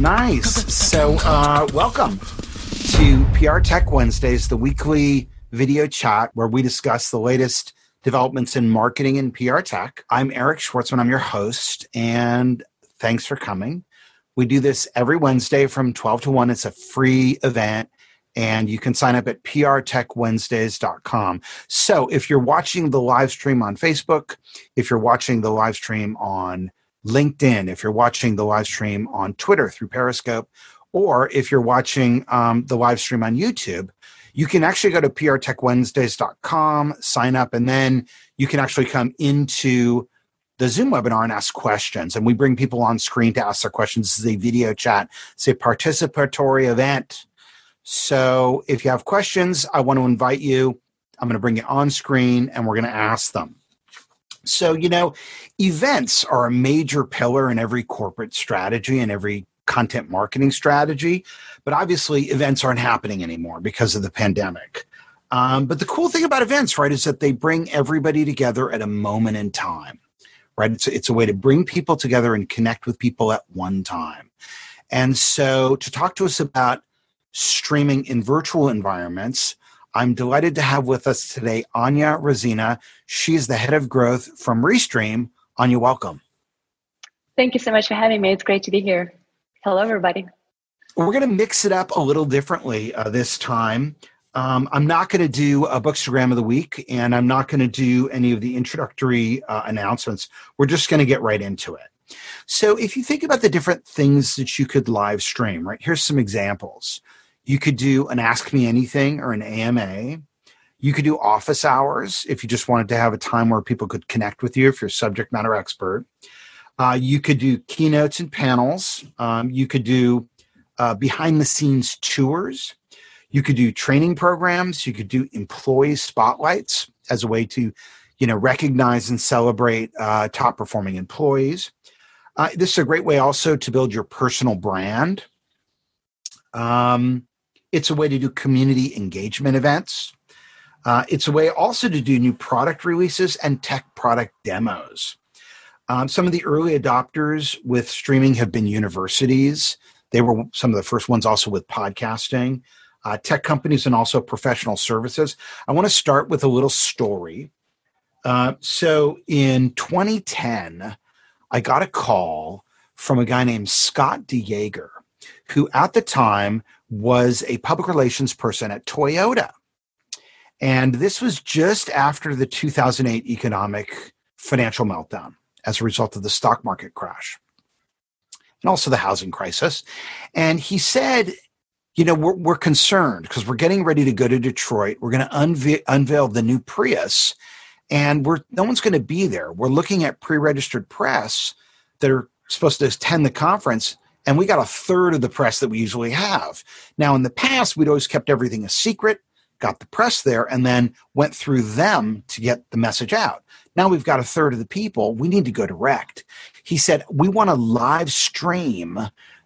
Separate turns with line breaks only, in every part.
Nice. So, uh, welcome to PR Tech Wednesdays, the weekly video chat where we discuss the latest developments in marketing and PR tech. I'm Eric Schwartzman. I'm your host, and thanks for coming. We do this every Wednesday from 12 to 1. It's a free event, and you can sign up at prtechwednesdays.com. So if you're watching the live stream on Facebook, if you're watching the live stream on LinkedIn, if you're watching the live stream on Twitter through Periscope, or if you're watching um, the live stream on YouTube, you can actually go to prtechwednesdays.com, sign up, and then you can actually come into the Zoom webinar and ask questions. And we bring people on screen to ask their questions. This is a video chat, it's a participatory event. So if you have questions, I want to invite you. I'm going to bring you on screen and we're going to ask them. So, you know, events are a major pillar in every corporate strategy and every content marketing strategy. But obviously, events aren't happening anymore because of the pandemic. Um, but the cool thing about events, right, is that they bring everybody together at a moment in time, right? It's, it's a way to bring people together and connect with people at one time. And so, to talk to us about streaming in virtual environments, I'm delighted to have with us today Anya Rosina. She's the head of growth from Restream. Anya, welcome.
Thank you so much for having me. It's great to be here. Hello, everybody.
We're going to mix it up a little differently uh, this time. Um, I'm not going to do a bookstagram of the week, and I'm not going to do any of the introductory uh, announcements. We're just going to get right into it. So, if you think about the different things that you could live stream, right? Here's some examples. You could do an Ask Me Anything or an AMA. You could do office hours if you just wanted to have a time where people could connect with you if you're subject matter expert. Uh, you could do keynotes and panels. Um, you could do uh, behind the scenes tours. You could do training programs. You could do employee spotlights as a way to, you know, recognize and celebrate uh, top performing employees. Uh, this is a great way also to build your personal brand. Um, it's a way to do community engagement events. Uh, it's a way also to do new product releases and tech product demos. Um, some of the early adopters with streaming have been universities. They were some of the first ones also with podcasting, uh, tech companies, and also professional services. I want to start with a little story. Uh, so in 2010, I got a call from a guy named Scott DeJager, who at the time was a public relations person at Toyota. And this was just after the 2008 economic financial meltdown as a result of the stock market crash and also the housing crisis. And he said, you know, we're, we're concerned because we're getting ready to go to Detroit. We're going to unve- unveil the new Prius and we're no one's going to be there. We're looking at pre-registered press that are supposed to attend the conference and we got a third of the press that we usually have. Now, in the past, we'd always kept everything a secret, got the press there, and then went through them to get the message out. Now we've got a third of the people. We need to go direct. He said, We want to live stream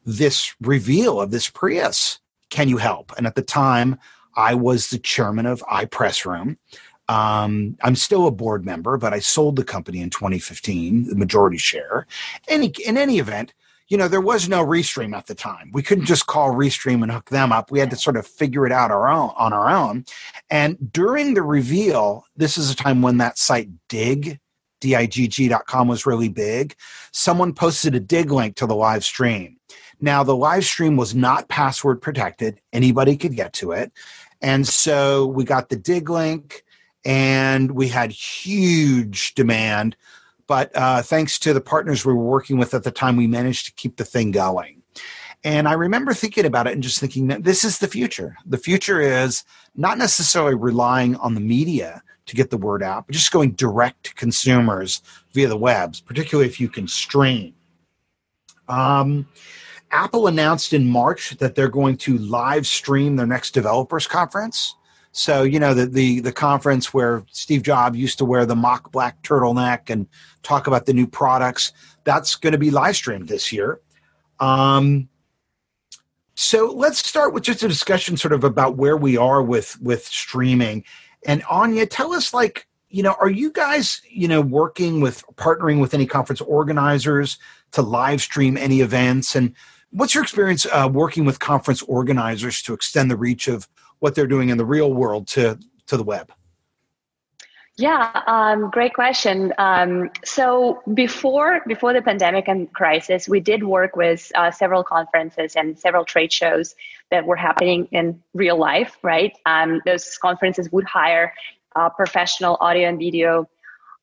this reveal of this Prius. Can you help? And at the time, I was the chairman of iPressroom. Um, I'm still a board member, but I sold the company in 2015, the majority share. Any, in any event, you know, there was no Restream at the time. We couldn't just call Restream and hook them up. We had to sort of figure it out our own on our own. And during the reveal, this is a time when that site Digg, D-I-G-G.com was really big. Someone posted a Digg link to the live stream. Now the live stream was not password protected. Anybody could get to it. And so we got the Digg link and we had huge demand but uh, thanks to the partners we were working with at the time, we managed to keep the thing going. And I remember thinking about it and just thinking that this is the future. The future is not necessarily relying on the media to get the word out, but just going direct to consumers via the webs, particularly if you can stream. Um, Apple announced in March that they're going to live stream their next developers conference. So you know the the the conference where Steve Jobs used to wear the mock black turtleneck and talk about the new products. That's going to be live streamed this year. Um, so let's start with just a discussion, sort of about where we are with with streaming. And Anya, tell us like you know, are you guys you know working with partnering with any conference organizers to live stream any events and what's your experience uh, working with conference organizers to extend the reach of what they're doing in the real world to to the web?
Yeah, um, great question. Um, so before before the pandemic and crisis, we did work with uh, several conferences and several trade shows that were happening in real life. Right, um, those conferences would hire uh, professional audio and video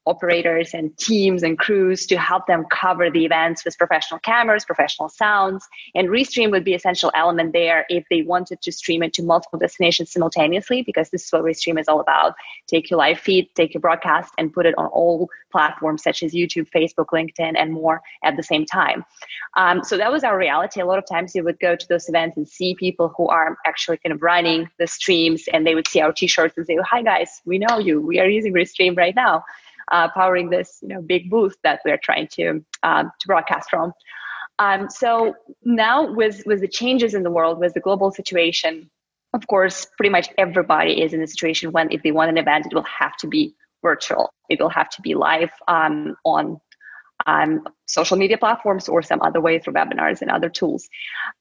operators and teams and crews to help them cover the events with professional cameras, professional sounds. And Restream would be essential element there if they wanted to stream it to multiple destinations simultaneously, because this is what Restream is all about. Take your live feed, take your broadcast, and put it on all platforms such as YouTube, Facebook, LinkedIn, and more at the same time. Um, so that was our reality. A lot of times you would go to those events and see people who are actually kind of running the streams, and they would see our t-shirts and say, "Hi guys, we know you. We are using Restream right now." Uh, powering this you know big booth that we're trying to um, to broadcast from. Um, so now with with the changes in the world, with the global situation, of course, pretty much everybody is in a situation when if they want an event, it will have to be virtual. It will have to be live um, on um, social media platforms or some other way through webinars and other tools.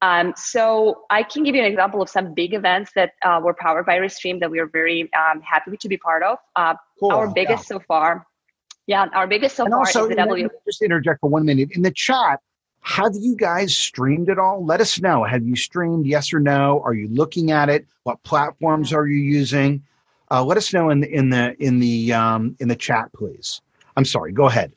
Um, so I can give you an example of some big events that uh, were powered by Restream that we are very um, happy to be part of. Uh, cool. Our biggest yeah. so far yeah, our biggest so and far also, is the W.
Just interject for one minute in the chat. Have you guys streamed it all? Let us know. Have you streamed? Yes or no? Are you looking at it? What platforms are you using? Uh, let us know in the in the in the um, in the chat, please. I'm sorry. Go ahead.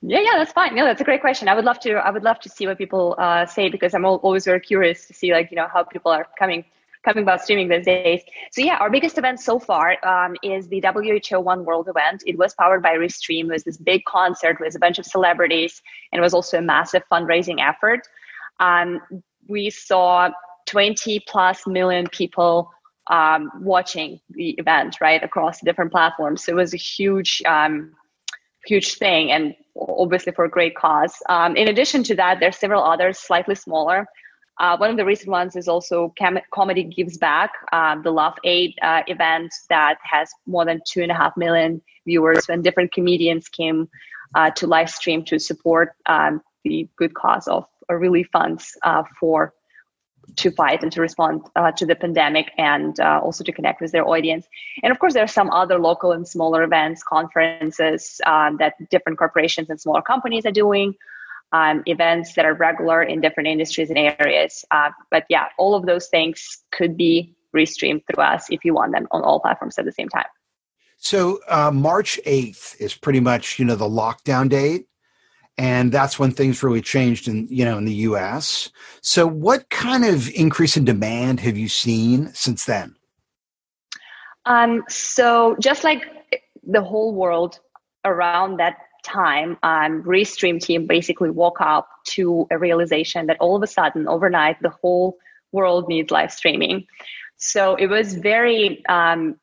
Yeah, yeah, that's fine. No, that's a great question. I would love to. I would love to see what people uh, say because I'm always very curious to see, like, you know, how people are coming coming about streaming these days. So yeah, our biggest event so far um, is the WHO One World event. It was powered by Restream. It was this big concert with a bunch of celebrities, and it was also a massive fundraising effort. Um, we saw 20 plus million people um, watching the event right across different platforms. So it was a huge, um, huge thing, and obviously for a great cause. Um, in addition to that, there's several others slightly smaller. Uh, one of the recent ones is also Cam- Comedy Gives Back, um, the Love Aid uh, event that has more than two and a half million viewers when different comedians came uh, to live stream to support um, the good cause of relief funds uh, for to fight and to respond uh, to the pandemic and uh, also to connect with their audience. And of course, there are some other local and smaller events, conferences um, that different corporations and smaller companies are doing um, events that are regular in different industries and areas. Uh, but yeah, all of those things could be restreamed through us if you want them on all platforms at the same time.
So uh, March 8th is pretty much, you know, the lockdown date. And that's when things really changed in, you know, in the US. So what kind of increase in demand have you seen since then?
Um, so just like the whole world around that time, um, Restream team basically woke up to a realization that all of a sudden, overnight, the whole world needs live streaming. So it was very um,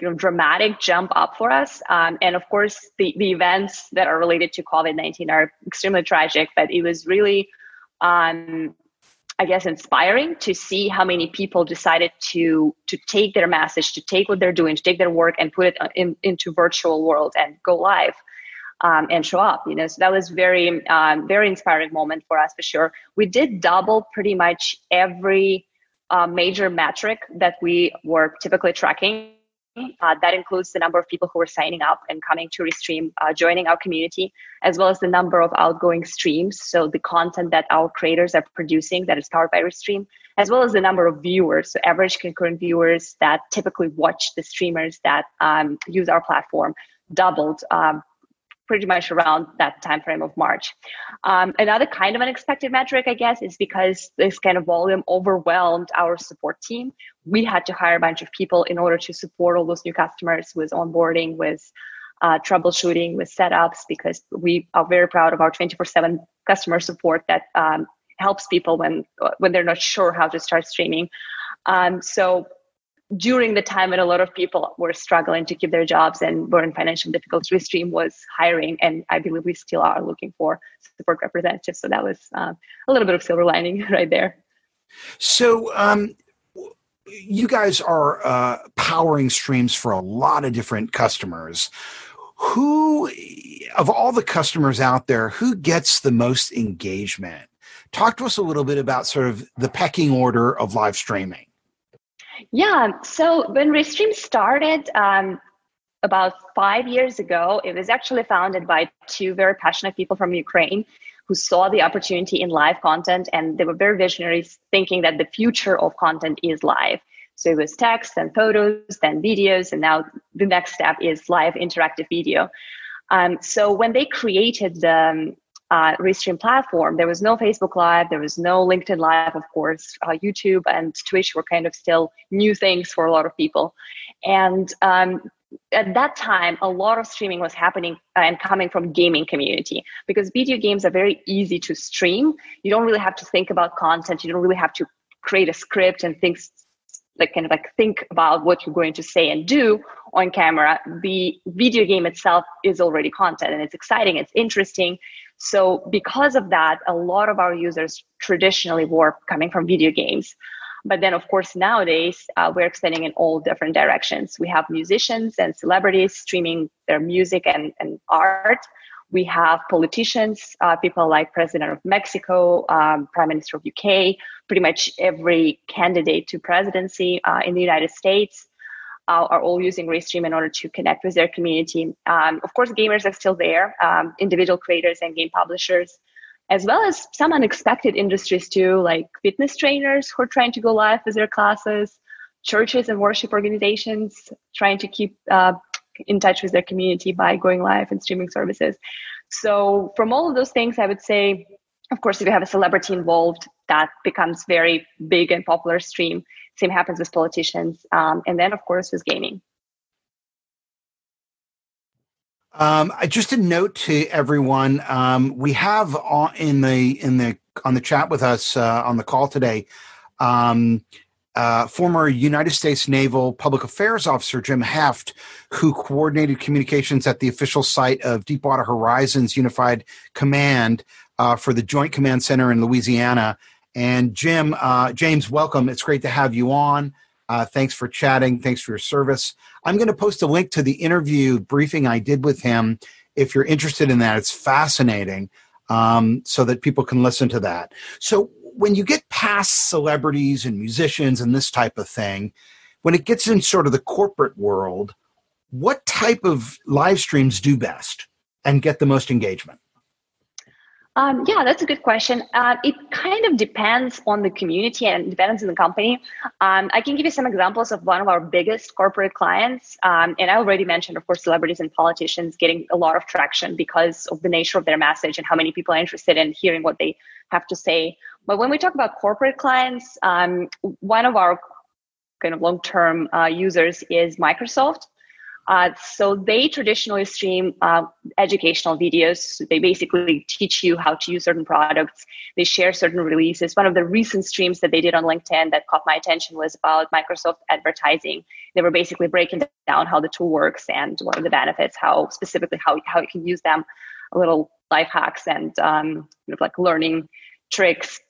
you know, dramatic jump up for us. Um, and of course, the, the events that are related to COVID 19 are extremely tragic, but it was really, um, I guess, inspiring to see how many people decided to to take their message, to take what they're doing, to take their work and put it in, into virtual world and go live um, and show up. You know, so that was very um, very inspiring moment for us for sure. We did double pretty much every uh, major metric that we were typically tracking. Uh, that includes the number of people who are signing up and coming to Restream, uh, joining our community, as well as the number of outgoing streams. So the content that our creators are producing that is powered by Restream, as well as the number of viewers, so average concurrent viewers that typically watch the streamers that um, use our platform doubled um, pretty much around that time frame of March. Um, another kind of unexpected metric, I guess, is because this kind of volume overwhelmed our support team. We had to hire a bunch of people in order to support all those new customers with onboarding, with uh, troubleshooting, with setups, because we are very proud of our 24/7 customer support that um, helps people when when they're not sure how to start streaming. Um, so during the time when a lot of people were struggling to keep their jobs and were in financial difficulty, Restream was hiring, and I believe we still are looking for support representatives. So that was uh, a little bit of silver lining right there.
So, um, you guys are uh, powering streams for a lot of different customers. Who, of all the customers out there, who gets the most engagement? talk to us a little bit about sort of the pecking order of live streaming.
Yeah, so when Restream started um, about five years ago, it was actually founded by two very passionate people from Ukraine who saw the opportunity in live content and they were very visionaries, thinking that the future of content is live. So it was text and photos, then videos, and now the next step is live interactive video. Um, so when they created the um, uh, Restream platform, there was no Facebook Live, there was no LinkedIn Live, of course. Uh, YouTube and Twitch were kind of still new things for a lot of people. And um, at that time, a lot of streaming was happening and coming from gaming community because video games are very easy to stream. You don't really have to think about content. You don't really have to create a script and things like kind of like think about what you're going to say and do on camera the video game itself is already content and it's exciting it's interesting. So because of that a lot of our users traditionally were coming from video games. But then of course nowadays uh, we're expanding in all different directions. We have musicians and celebrities streaming their music and, and art we have politicians, uh, people like President of Mexico, um, Prime Minister of UK, pretty much every candidate to presidency uh, in the United States uh, are all using Restream in order to connect with their community. Um, of course, gamers are still there, um, individual creators and game publishers, as well as some unexpected industries too, like fitness trainers who are trying to go live with their classes, churches and worship organizations trying to keep uh, in touch with their community by going live and streaming services. So from all of those things, I would say, of course, if you have a celebrity involved, that becomes very big and popular stream. Same happens with politicians, um, and then of course with gaming.
Um, just a note to everyone: um, we have on, in the in the on the chat with us uh, on the call today um, uh, former United States Naval Public Affairs Officer Jim Heft, who coordinated communications at the official site of Deepwater Horizons Unified Command uh, for the Joint Command Center in Louisiana. And Jim, uh, James, welcome. It's great to have you on. Uh, thanks for chatting. Thanks for your service. I'm going to post a link to the interview briefing I did with him if you're interested in that. It's fascinating um, so that people can listen to that. So, when you get past celebrities and musicians and this type of thing, when it gets in sort of the corporate world, what type of live streams do best and get the most engagement?
Um, yeah, that's a good question. Uh, it kind of depends on the community and depends on the company. Um, I can give you some examples of one of our biggest corporate clients. Um, and I already mentioned, of course, celebrities and politicians getting a lot of traction because of the nature of their message and how many people are interested in hearing what they have to say. But when we talk about corporate clients, um, one of our kind of long-term uh, users is Microsoft. Uh, so they traditionally stream uh, educational videos. They basically teach you how to use certain products. They share certain releases. One of the recent streams that they did on LinkedIn that caught my attention was about Microsoft advertising. They were basically breaking down how the tool works and what are the benefits, how specifically how, how you can use them, little life hacks and um, kind of like learning tricks.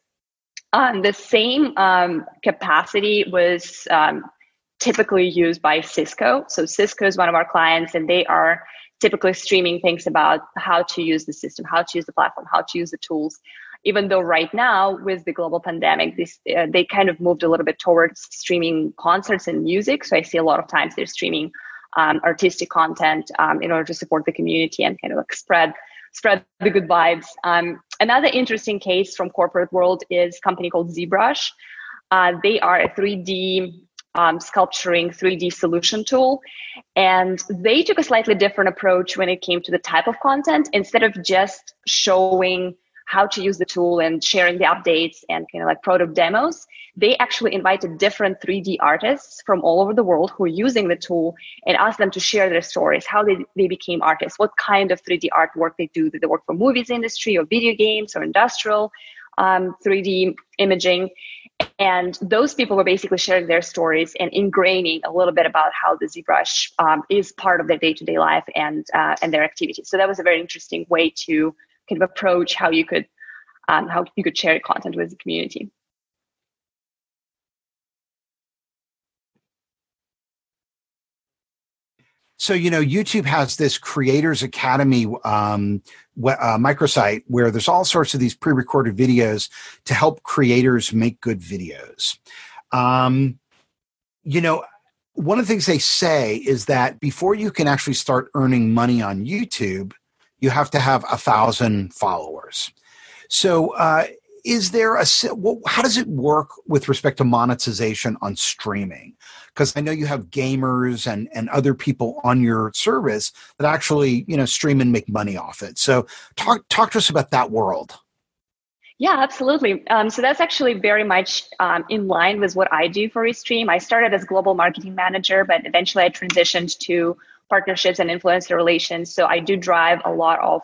Um, the same um, capacity was um, typically used by Cisco. So Cisco is one of our clients, and they are typically streaming things about how to use the system, how to use the platform, how to use the tools. Even though right now with the global pandemic, this uh, they kind of moved a little bit towards streaming concerts and music. So I see a lot of times they're streaming um, artistic content um, in order to support the community and kind of like spread spread the good vibes. Um, another interesting case from corporate world is company called ZBrush. Uh, they are a 3D um, sculpturing 3D solution tool. And they took a slightly different approach when it came to the type of content. Instead of just showing how to use the tool and sharing the updates and kind of like product demos, they actually invited different 3D artists from all over the world who are using the tool and asked them to share their stories, how they, they became artists, what kind of 3D artwork they do. Did they work for movies industry or video games or industrial um, 3D imaging? And those people were basically sharing their stories and ingraining a little bit about how the ZBrush um, is part of their day-to-day life and uh, and their activities. So that was a very interesting way to kind of approach how you could um, how you could share content with the community.
So, you know, YouTube has this Creators Academy um, uh, microsite where there's all sorts of these pre recorded videos to help creators make good videos. Um, you know, one of the things they say is that before you can actually start earning money on YouTube, you have to have a thousand followers. So, uh, is there a how does it work with respect to monetization on streaming? Because I know you have gamers and and other people on your service that actually you know stream and make money off it. So, talk talk to us about that world.
Yeah, absolutely. Um, so that's actually very much um, in line with what I do for Restream. I started as global marketing manager, but eventually I transitioned to partnerships and influencer relations. So I do drive a lot of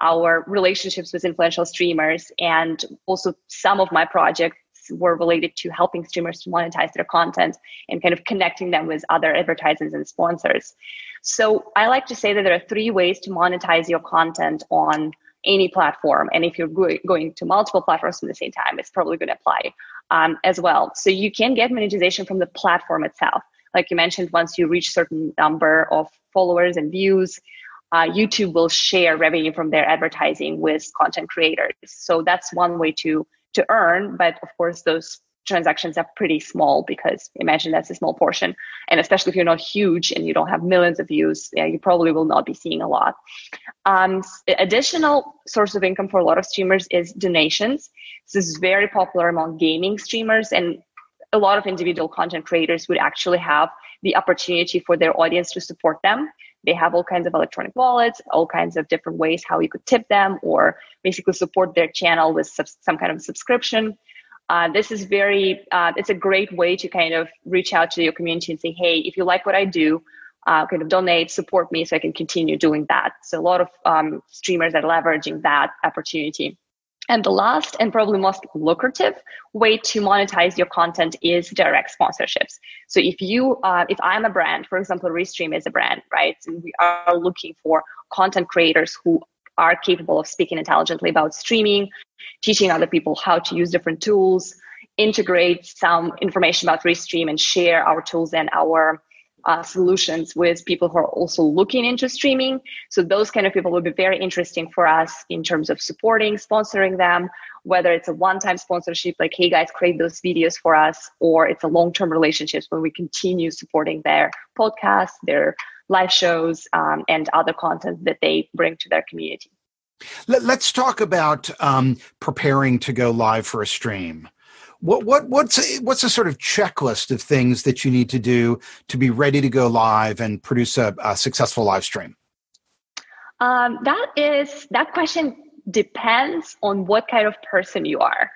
our relationships with influential streamers, and also some of my projects were related to helping streamers to monetize their content and kind of connecting them with other advertisers and sponsors. So I like to say that there are three ways to monetize your content on any platform. And if you're going to multiple platforms at the same time, it's probably going to apply um, as well. So you can get monetization from the platform itself. Like you mentioned, once you reach certain number of followers and views, uh, YouTube will share revenue from their advertising with content creators. So that's one way to to earn. But of course, those transactions are pretty small because imagine that's a small portion and especially if you're not huge and you don't have millions of views yeah, you probably will not be seeing a lot um, additional source of income for a lot of streamers is donations this is very popular among gaming streamers and a lot of individual content creators would actually have the opportunity for their audience to support them. They have all kinds of electronic wallets all kinds of different ways how you could tip them or basically support their channel with some kind of subscription. Uh, this is very uh, it's a great way to kind of reach out to your community and say hey if you like what i do uh, kind of donate support me so i can continue doing that. So a lot of um, streamers are leveraging that opportunity and the last and probably most lucrative way to monetize your content is direct sponsorships. So if you, uh, if I'm a brand, for example, Restream is a brand, right? And we are looking for content creators who are capable of speaking intelligently about streaming, teaching other people how to use different tools, integrate some information about Restream and share our tools and our uh, solutions with people who are also looking into streaming. So those kind of people would be very interesting for us in terms of supporting, sponsoring them, whether it's a one-time sponsorship, like, hey guys, create those videos for us, or it's a long-term relationships where we continue supporting their podcasts, their live shows, um, and other content that they bring to their community.
Let, us talk about um, preparing to go live for a stream. What what what's what's a sort of checklist of things that you need to do to be ready to go live and produce a, a successful live stream?
Um, that is that question depends on what kind of person you are.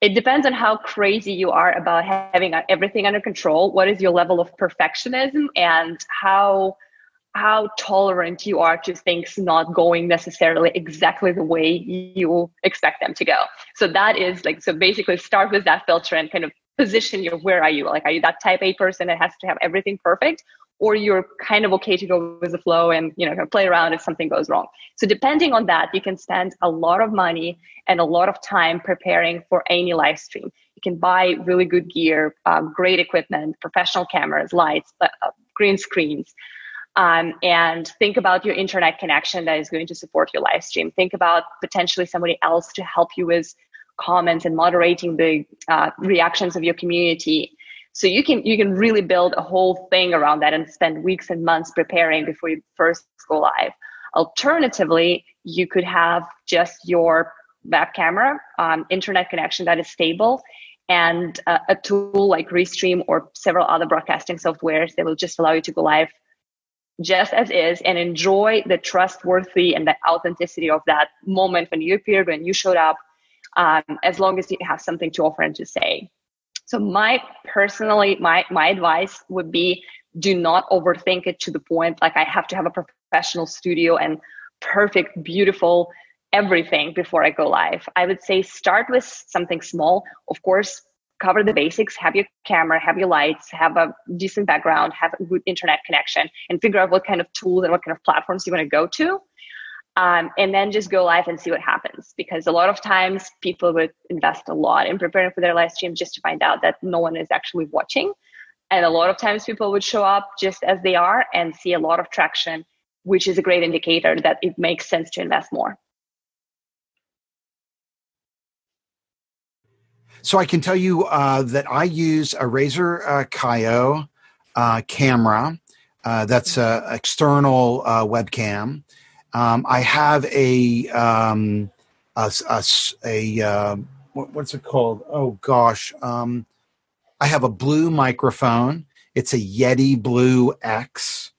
It depends on how crazy you are about having everything under control. What is your level of perfectionism and how how tolerant you are to things not going necessarily exactly the way you expect them to go. So that is like so basically start with that filter and kind of position you where are you? Like are you that type A person that has to have everything perfect? Or you're kind of okay to go with the flow and you know play around if something goes wrong. So depending on that, you can spend a lot of money and a lot of time preparing for any live stream. You can buy really good gear, uh, great equipment, professional cameras, lights, uh, green screens, um, and think about your internet connection that is going to support your live stream. Think about potentially somebody else to help you with comments and moderating the uh, reactions of your community. So you can you can really build a whole thing around that and spend weeks and months preparing before you first go live. Alternatively, you could have just your web camera, um, internet connection that is stable, and uh, a tool like Restream or several other broadcasting softwares that will just allow you to go live just as is and enjoy the trustworthy and the authenticity of that moment when you appeared, when you showed up, um, as long as you have something to offer and to say. So my personally, my my advice would be do not overthink it to the point like I have to have a professional studio and perfect, beautiful everything before I go live. I would say start with something small. Of course, cover the basics, have your camera, have your lights, have a decent background, have a good internet connection, and figure out what kind of tools and what kind of platforms you want to go to. Um, and then just go live and see what happens. Because a lot of times people would invest a lot in preparing for their live stream just to find out that no one is actually watching. And a lot of times people would show up just as they are and see a lot of traction, which is a great indicator that it makes sense to invest more.
So I can tell you uh, that I use a Razer uh, Kiyo uh, camera. Uh, that's an external uh, webcam. Um, I have a um, a, a, a uh, what, what's it called? Oh gosh, um, I have a blue microphone. It's a Yeti Blue X.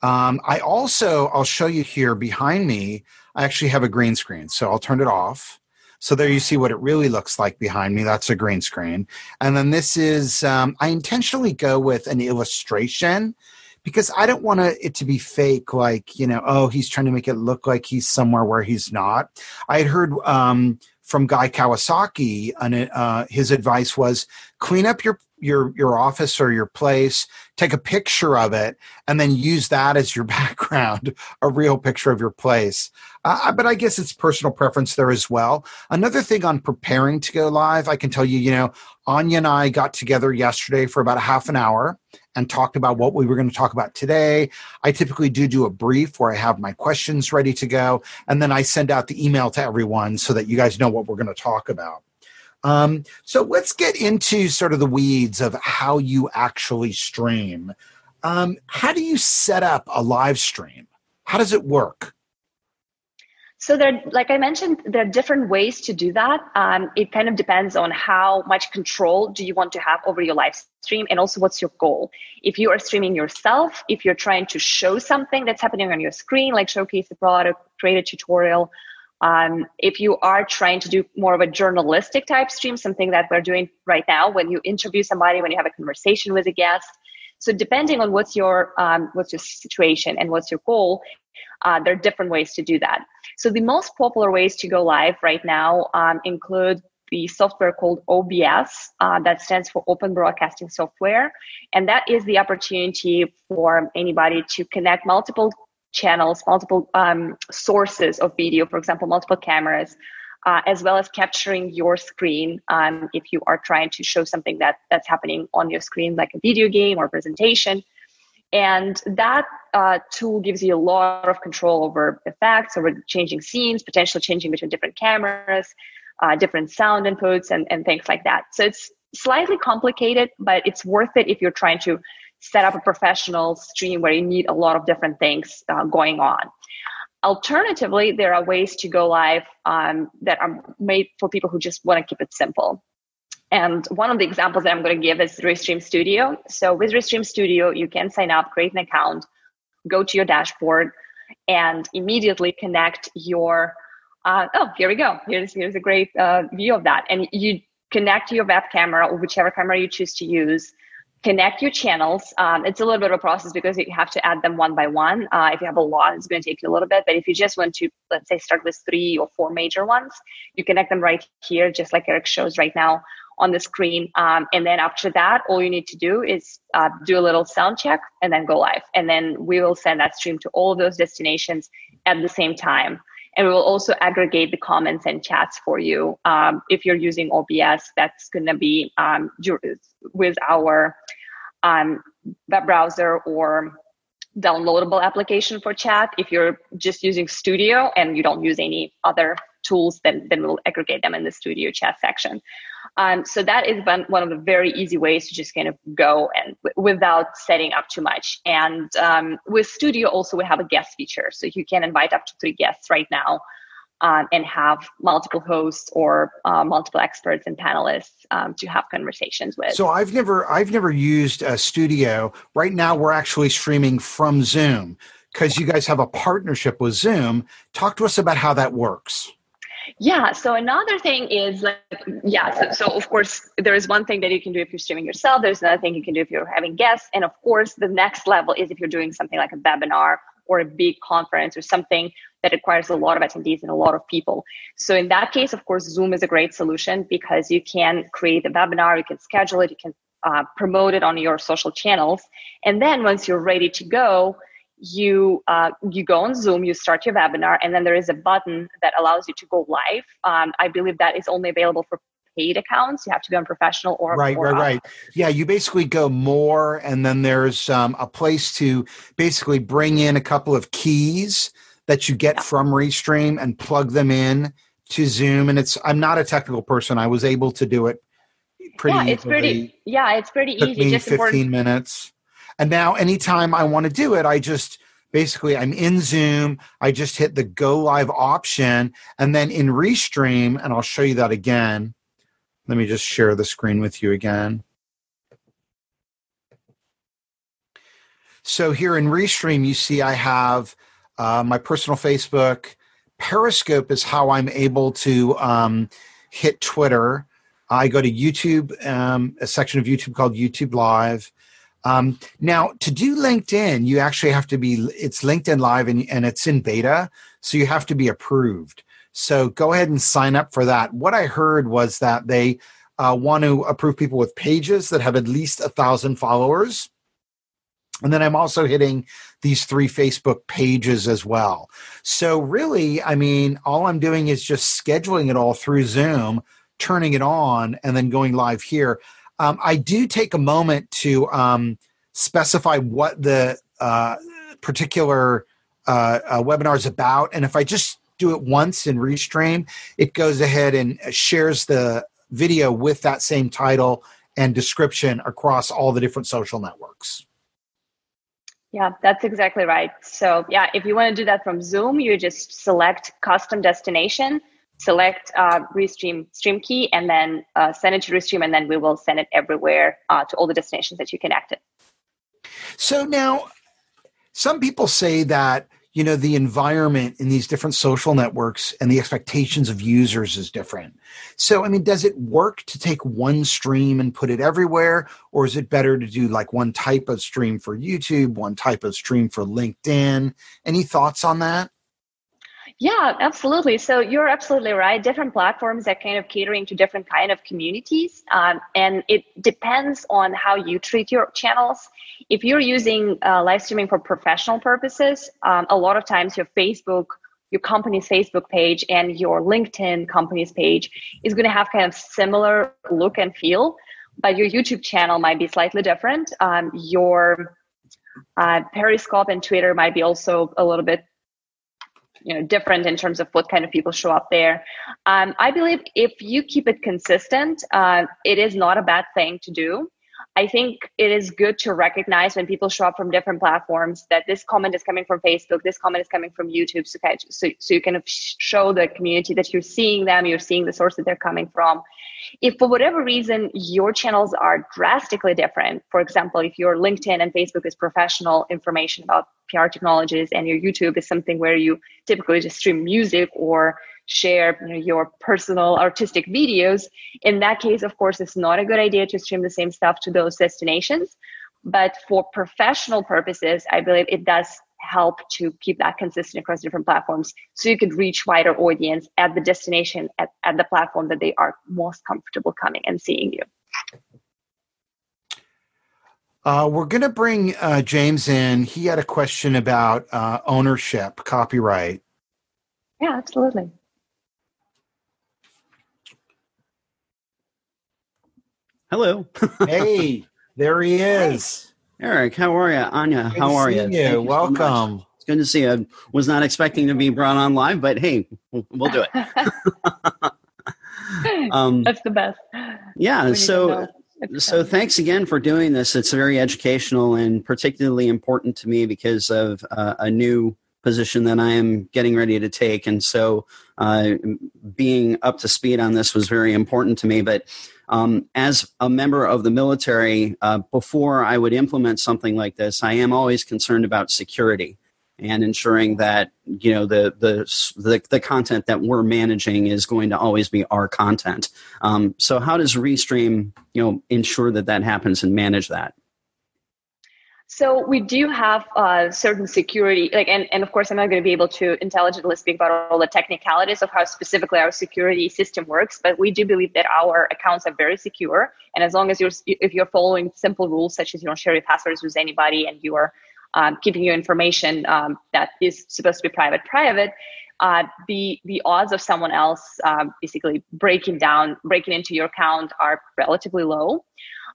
Um, I also I'll show you here behind me. I actually have a green screen, so I'll turn it off. So there you see what it really looks like behind me. That's a green screen. And then this is, um, I intentionally go with an illustration because I don't want it to be fake, like, you know, oh, he's trying to make it look like he's somewhere where he's not. I had heard um, from Guy Kawasaki, and uh, his advice was clean up your your your office or your place take a picture of it and then use that as your background a real picture of your place. Uh, but i guess it's personal preference there as well. Another thing on preparing to go live i can tell you you know anya and i got together yesterday for about a half an hour and talked about what we were going to talk about today. I typically do do a brief where i have my questions ready to go and then i send out the email to everyone so that you guys know what we're going to talk about um, so let's get into sort of the weeds of how you actually stream. Um, how do you set up a live stream? How does it work?
So there, like I mentioned, there are different ways to do that. Um, it kind of depends on how much control do you want to have over your live stream, and also what's your goal. If you are streaming yourself, if you're trying to show something that's happening on your screen, like showcase a product, create a tutorial, um, if you are trying to do more of a journalistic type stream, something that we're doing right now, when you interview somebody, when you have a conversation with a guest. So depending on what's your um, what's your situation and what's your goal, uh, there are different ways to do that. So the most popular ways to go live right now um, include the software called OBS, uh, that stands for Open Broadcasting Software. And that is the opportunity for anybody to connect multiple channels, multiple um, sources of video, for example, multiple cameras, uh, as well as capturing your screen um, if you are trying to show something that that's happening on your screen, like a video game or presentation. And that uh, tool gives you a lot of control over effects, over changing scenes, potentially changing between different cameras, uh, different sound inputs, and, and things like that. So it's slightly complicated, but it's worth it if you're trying to set up a professional stream where you need a lot of different things uh, going on. Alternatively, there are ways to go live um, that are made for people who just want to keep it simple. And one of the examples that I'm going to give is Restream Studio. So with Restream Studio, you can sign up, create an account, go to your dashboard, and immediately connect your. Uh, oh, here we go. Here's here's a great uh, view of that, and you connect your web camera or whichever camera you choose to use connect your channels. Um, it's a little bit of a process because you have to add them one by one. Uh, if you have a lot, it's going to take you a little bit. But if you just want to, let's say, start with three or four major ones, you connect them right here, just like Eric shows right now on the screen. Um, and then after that, all you need to do is uh, do a little sound check and then go live. And then we will send that stream to all of those destinations at the same time. And we will also aggregate the comments and chats for you. Um, if you're using OBS, that's going to be um, with our um, web browser or downloadable application for chat. If you're just using Studio and you don't use any other tools, then, then we'll aggregate them in the Studio chat section. Um, so that is one, of the very easy ways to just kind of go and w- without setting up too much. And um, with Studio also we have a guest feature, so you can invite up to three guests right now um, and have multiple hosts or uh, multiple experts and panelists um, to have conversations with.
So I've never I've never used a studio. Right now, we're actually streaming from Zoom because you guys have a partnership with Zoom. Talk to us about how that works.
Yeah. So another thing is like, yeah. So, so, of course, there is one thing that you can do if you're streaming yourself. There's another thing you can do if you're having guests, and of course, the next level is if you're doing something like a webinar or a big conference or something that requires a lot of attendees and a lot of people. So in that case, of course, Zoom is a great solution because you can create a webinar, you can schedule it, you can uh, promote it on your social channels, and then once you're ready to go, you uh, you go on Zoom, you start your webinar, and then there is a button that allows you to go live. Um, I believe that is only available for paid accounts. You have to be on professional or
right,
or
right,
up.
right. Yeah, you basically go more, and then there's um, a place to basically bring in a couple of keys that you get
Yeah.
from Restream and plug them in to Zoom. And it's I'm not a technical person. I was able to do it pretty.
yeah, it's
easily.
pretty. Yeah, it's pretty
Took
easy.
me
Just
15
important.
minutes. And now, anytime I want to do it, I just basically I'm in Zoom. I just hit the go live option, and then in Restream, and I'll show you that again. Let me just share the screen with you again. So here in Restream, you see I have uh, my personal Facebook. Periscope is how I'm able to um, hit Twitter. I go to YouTube, um, a section of YouTube called YouTube Live. Um, now, to do LinkedIn, you actually have to be, it's LinkedIn Live and, and it's in beta, so you have to be approved. So go ahead and sign up for that. What I heard was that they uh, want to approve people with pages that have at least a thousand followers. And then I'm also hitting these three Facebook pages as well. So, really, I mean, all I'm doing is just scheduling it all through Zoom, turning it on, and then going live here. Um, I do take a moment to um, specify what the uh, particular uh, uh, webinar is about. And if I just do it once in Restream, it goes ahead and shares the video with that same title and description across all the different social networks.
Yeah, that's exactly right. So yeah, if you want to do that from Zoom, you just select custom destination, select uh, Restream stream key, and then uh, send it to Restream, and then we will send it everywhere uh, to all the destinations that you connected.
So now, some people say that you know the environment in these different social networks and the expectations of users is different. So I mean, does it work to take one stream and put it everywhere, or is it better to do like one type of stream for YouTube, one type of stream for LinkedIn? Any thoughts on that?
Yeah, absolutely. So you're absolutely right. Different platforms are kind of catering to different kind of communities, um, and it depends on how you treat your channels. If you're using uh, live streaming for professional purposes, um, a lot of times your Facebook, your company's Facebook page, and your LinkedIn company's page is going to have kind of similar look and feel, but your YouTube channel might be slightly different. Um, your uh, Periscope and Twitter might be also a little bit you know different in terms of what kind of people show up there. Um, i believe if you keep it consistent uh, it is not a bad thing to do. I think it is good to recognize when people show up from different platforms that this comment is coming from facebook this comment is coming from youtube so, so, so you of show the community that you're seeing them you're seeing the source that they're coming from. If for whatever reason your channels are drastically different for example if your linkedin and facebook is professional information about pr technologies and your youtube is something where you typically just stream music or share you know, your personal artistic videos. In that case of course it's not a good idea to stream the same stuff to those destinations. But for professional purposes i believe it does help to keep that consistent across different platforms so you could reach wider audience at the destination at, at the platform that they are most comfortable coming and seeing you
Uh, we're going to bring uh, James in. He had a question about uh, ownership, copyright.
yeah absolutely
Hello,
hey, there he is.
Eric. How are you, Anya?
Good
how are you?
seeing
Thank
you?
so.
Welcome.
it's good to see you. I was not expecting to be brought on live, but hey, we'll we'll do it. Um,
that's the best
yeah.
We need to
So,
know if-
so thanks again for doing this. It's very educational and particularly important to me because of uh, a new position that I am getting ready to take, and so uh, being up to speed on this was very important to me. But um, as a member of the military, uh, before I would implement something like this, I am always concerned about security and ensuring that you know the the the, the content that we're managing is going to always be our content. Um, so, how does Restream you know ensure that that happens and manage that?
So we do have uh, certain security, like, and, and of course, I'm not going to be able to intelligently speak about all the technicalities of how specifically our security system works, but we do believe that our accounts are very secure. And as long as you're, if you're following simple rules such as you don't share your passwords with anybody and you are um, keeping your information um, that is supposed to be private private, uh, the the odds of someone else uh, basically breaking down, breaking into your account are relatively low.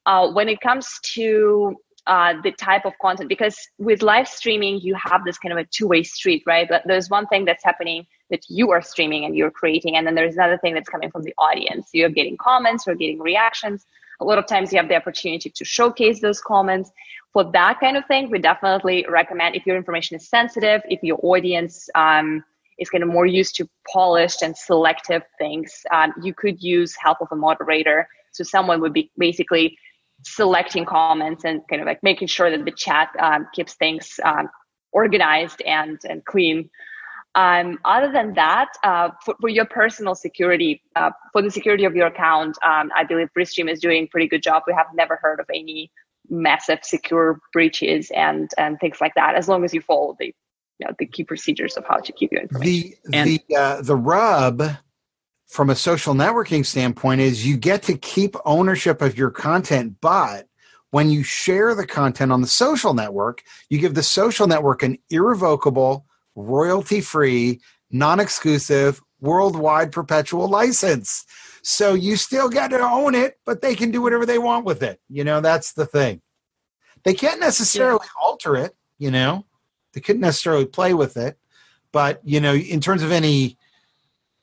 Uh, when it comes to uh, the type of content, because with live streaming you have this kind of a two-way street, right? But there's one thing that's happening that you are streaming and you're creating, and then there's another thing that's coming from the audience. You're getting comments, you're getting reactions. A lot of times you have the opportunity to showcase those comments. For that kind of thing, we definitely recommend if your information is sensitive, if your audience um, is kind of more used to polished and selective things. Um, you could use help of a moderator. So someone would be basically selecting comments and kind of like making sure that the chat um, keeps things um, organized and, and clean. Um, other than that, uh, for, for, your personal security, uh, for the security of your account, um, I believe Restream is doing a pretty good job. We have never heard of any massive secure breaches and and things like that, as long as you follow the you know, the key procedures of how to keep your information.
The and, the uh, the rub from a social networking standpoint is you get to keep ownership of your content, but when you share the content on the social network, you give the social network an irrevocable, royalty free, non exclusive, worldwide perpetual license. So you still get to own it, but they can do whatever they want with it. You know, that's the thing. They can't necessarily yeah. alter it, you know. They couldn't necessarily play with it, but you know, in terms of any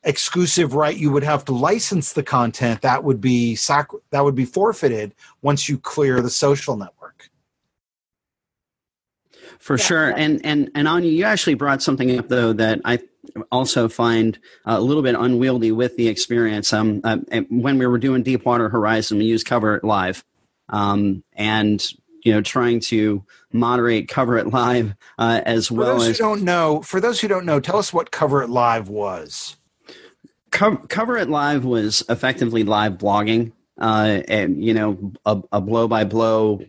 exclusive right you would have to license the content that would be sac- that would be forfeited once you clear the social network
for yeah, sure. Yeah. and and and anya you actually brought something up though that i also find a little bit unwieldy with the experience. Um uh, when we were doing deepwater horizon we used cover it live. Um and you know trying to moderate cover it live uh, as
for
well
those
as
who don't know for those who don't know tell us what cover it live was.
Cover, cover it live was effectively live blogging uh, and you know a blow by blow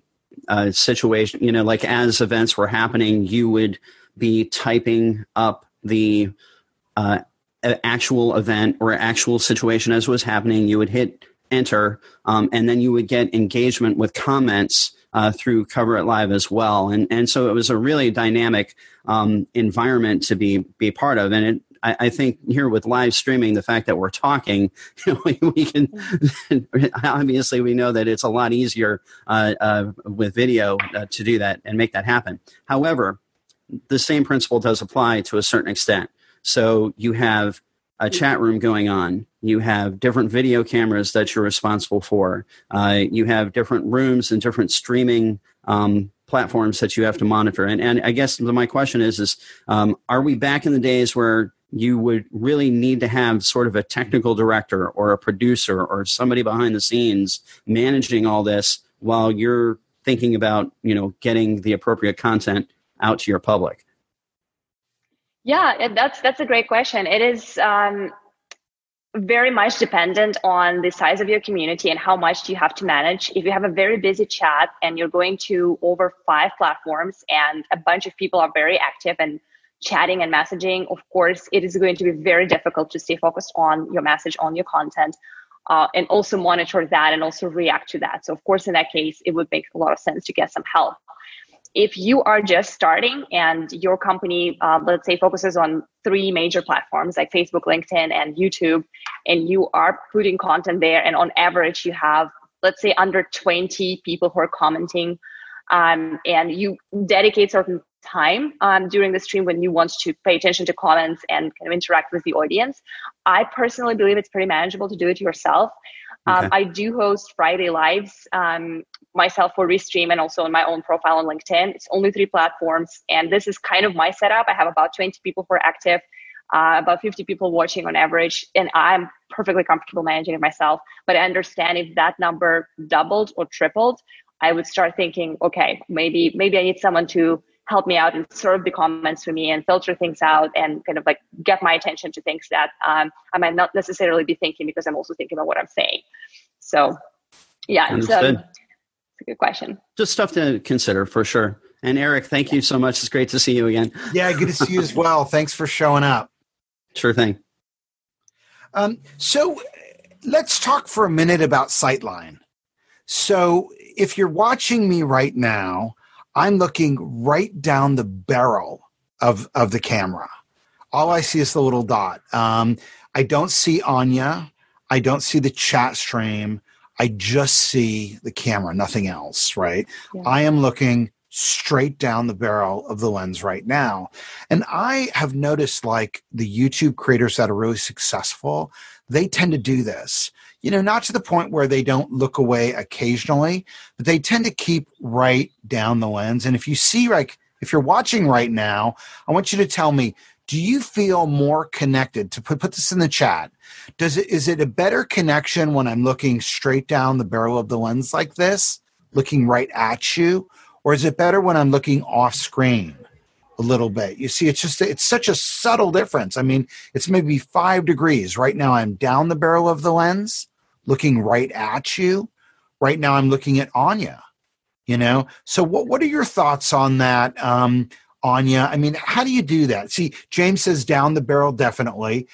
situation you know like as events were happening you would be typing up the uh, actual event or actual situation as was happening you would hit enter um, and then you would get engagement with comments uh, through Cover It Live as well. And and so it was a really dynamic um, environment to be be part of. And it, I, I, think here with live streaming, the fact that we're talking, you know, we, we can obviously we know that it's a lot easier uh, uh, with video uh, to do that and make that happen. However, the same principle does apply to a certain extent. So you have a chat room going on. You have different video cameras that you're responsible for. Uh, you have different rooms and different streaming um, platforms that you have to monitor. And, and I guess my question is, is um, are we back in the days where you would really need to have sort of a technical director or a producer or somebody behind the scenes managing all this while you're thinking about, you know, getting the appropriate content out to your public?
Yeah, that's that's a great question. It is um, very much dependent on the size of your community and how much you have to manage. If you have a very busy chat and you're going to over five platforms and a bunch of people are very active and chatting and messaging, of course, it is going to be very difficult to stay focused on your message, on your content, uh, and also monitor that and also react to that. So, of course, in that case, it would make a lot of sense to get some help if you are just starting and your company, uh, let's say, focuses on three major platforms like Facebook, LinkedIn, and YouTube, and you are putting content there, and on average, you have, let's say, under 20 people who are commenting, um, and you dedicate certain time um, during the stream when you want to pay attention to comments and kind of interact with the audience. I personally believe it's pretty manageable to do it yourself. Um, I do host Friday lives um, myself for Restream and also on my own profile on LinkedIn. It's only three platforms, and this is kind of my setup. I have about 20 people who are active, uh, about 50 people watching on average, and I'm perfectly comfortable managing it myself. But I understand if that number doubled or tripled, I would start thinking, okay, maybe maybe I need someone to help me out and serve the comments for me and filter things out and kind of like get my attention to things that um, I might not necessarily be thinking because I'm also thinking about what I'm saying. So, yeah, it's, um, it's a good question.
Just stuff to consider for sure. And Eric, thank you so much. It's great to see you again.
Yeah, good to see you as well. Thanks for showing up.
Sure thing.
Um, so let's talk for a minute about Sightline. So if you're watching me right now, I'm looking right down the barrel of, of the camera. all I see is the little dot. Um, I don't see Anya. I don't see the chat stream. I just see the camera, nothing else, right? Yeah. I am looking straight down the barrel of the lens right now. And I have noticed like the YouTube creators that are really successful, they tend to do this. You know, not to the point where they don't look away occasionally, but they tend to keep right down the lens. And if you see, like, if you're watching right now, I want you to tell me, do you feel more connected? To put, put this in the chat. Does it is it a better connection when i'm looking straight down the barrel of the lens like this looking right at you? Or is it better when i'm looking off screen a little bit? You see it's just it's such a subtle difference. I mean it's maybe five degrees. Right now i'm down the barrel of the lens looking right at you right now i'm looking at anya you know so what what are your thoughts on that um anya i mean how do you do that see james says down the barrel definitely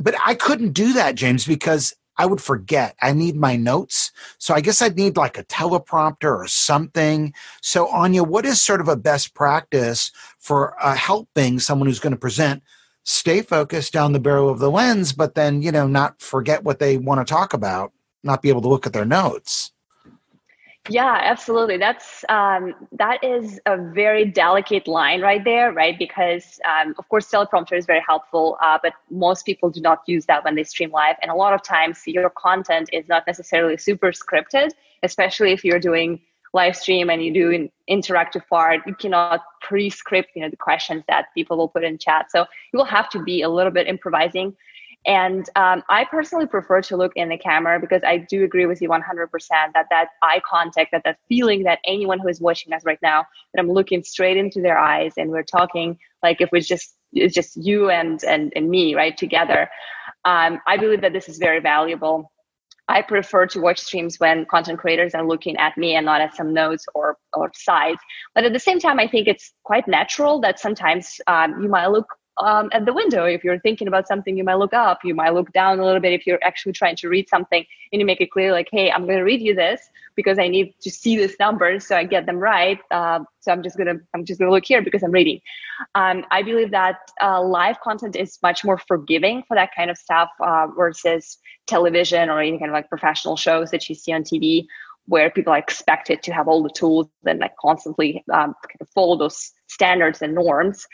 but i couldn't do that james because I would forget. I need my notes. So I guess I'd need like a teleprompter or something. So, Anya, what is sort of a best practice for uh, helping someone who's going to present stay focused down the barrel of the lens, but then, you know, not forget what they want to talk about, not be able to look at their notes?
Yeah, absolutely. That's um, that is a very delicate line right there, right? Because um, of course, teleprompter is very helpful, uh, but most people do not use that when they stream live, and a lot of times your content is not necessarily super scripted, especially if you're doing live stream and you do an interactive part. You cannot pre-script, you know, the questions that people will put in chat, so you will have to be a little bit improvising. And um, I personally prefer to look in the camera because I do agree with you 100% that that eye contact, that that feeling that anyone who is watching us right now, that I'm looking straight into their eyes and we're talking like if it's just it's just you and and, and me right together. Um, I believe that this is very valuable. I prefer to watch streams when content creators are looking at me and not at some notes or or sides. But at the same time, I think it's quite natural that sometimes um, you might look um, at the window. If you're thinking about something, you might look up, you might look down a little bit if you're actually trying to read something and you make it clear, like, hey, I'm going to read you this because I need to see these numbers so I get them right. Uh, so I'm just gonna I'm just gonna look here because I'm reading. Um, I believe that uh, live content is much more forgiving for that kind of stuff uh, versus television or any kind of like professional shows that you see on TV where people are expected to have all the tools and like constantly um, follow those standards and norms.